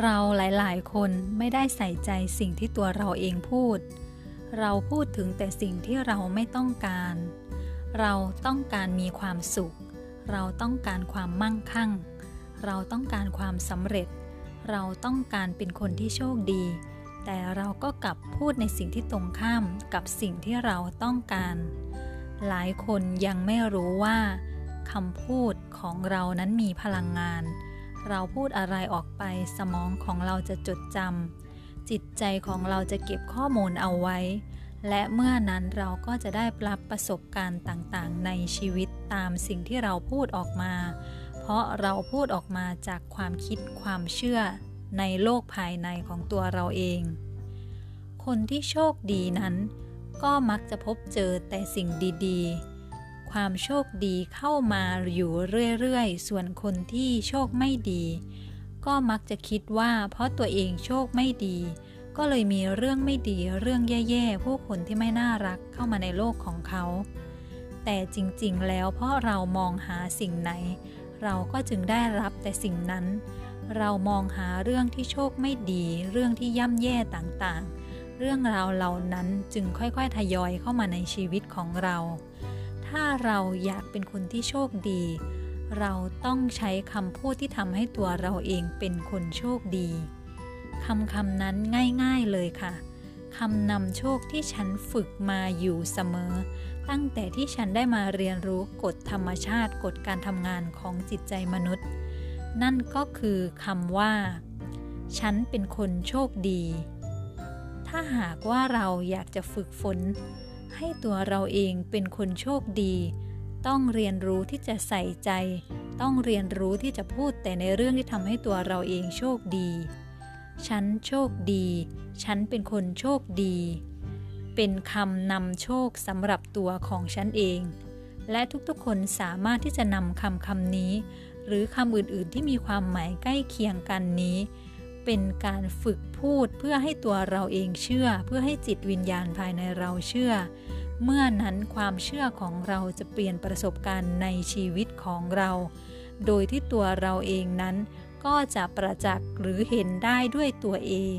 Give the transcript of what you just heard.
เราหลายๆ คนไม่ได้ใส่ใจสิ่งที่ตัวเราเองพูด เราพูดถึงแต่สิ่งที่เราไม่ต้องการ เราต้องการมีความสุข เราต้องการความมั่งคั่ง เราต้องการความสำเร็จ เราต้องการเป็นคนที่โชคดี แต่เราก็กลับพูดในสิ่งที่ตรงข้ามกับสิ่งที่เราต้องการ หลายคนยังไม่รู้ว่าคำพูดของเรานั้นมีพลังงาน เราพูดอะไรออกไปสมองของเราจะจดจำจิตใจของเราจะเก็บข้อมูลเอาไว้ และเมื่อนั้นเราก็จะได้รับประสบการณ์ต่างๆ ในชีวิตตามสิ่งที่เราพูดออกมา เพราะเราพูดออกมาจากความคิดความเชื่อในโลกภายในของตัวเราเอง คนที่โชคดีนั้น ก็มักจะพบเจอแต่สิ่งดี ๆ ความโชคดีเข้ามาอยู่เรื่อยๆ ส่วนคนที่โชคไม่ดี ก็มักจะคิดว่าเพราะตัวเองโชคไม่ดี ก็เลยมีเรื่องไม่ดีเรื่องแย่ๆ ผู้คนที่ไม่น่ารักเข้ามาในโลกของเขา แต่จริงๆ แล้วเพราะเรามองหาสิ่งไหน เราก็จึงได้รับแต่สิ่งนั้น เรามองหาเรื่องที่โชคไม่ดี เรื่องที่ย่ำแย่ต่างๆ เรื่องราวเหล่านั้นจึงค่อยๆ ทยอยเข้ามาในชีวิตของเรา ถ้าเราอยากเป็นคนที่โชคดี เราต้องใช้คำพูดที่ทำให้ตัวเราเองเป็นคนโชคดีคำคำนั้นง่าย ๆเลยค่ะคำนำโชคที่ฉันฝึกมาอยู่เสมอ ตั้งแต่ที่ฉันได้มาเรียนรู้กฎธรรมชาติกฎการทำงานของจิตใจมนุษย์ นั่นก็คือคำว่า ฉันเป็นคนโชคดี ถ้าหากว่าเราอยากจะฝึกฝน ให้ตัวเราเองเป็นคนโชคดี ต้องเรียนรู้ที่จะใส่ใจ ต้องเรียนรู้ที่จะพูดแต่ในเรื่องที่ทำให้ตัวเราเองโชคดี ฉันโชคดี ฉันเป็นคนโชคดี เป็นคำนำโชคสำหรับตัวของฉันเอง และทุกๆคนสามารถที่จะนำคำคำนี้ หรือคำอื่นๆที่มีความหมายใกล้เคียงกันนี้ เป็นการฝึกพูดเพื่อให้ตัวเราเองเชื่อ เพื่อให้จิตวิญญาณภายในเราเชื่อ เมื่อนั้นความเชื่อของเราจะเปลี่ยนประสบการณ์ในชีวิตของเรา โดยที่ตัวเราเองนั้นก็จะประจักษ์หรือเห็นได้ด้วยตัวเอง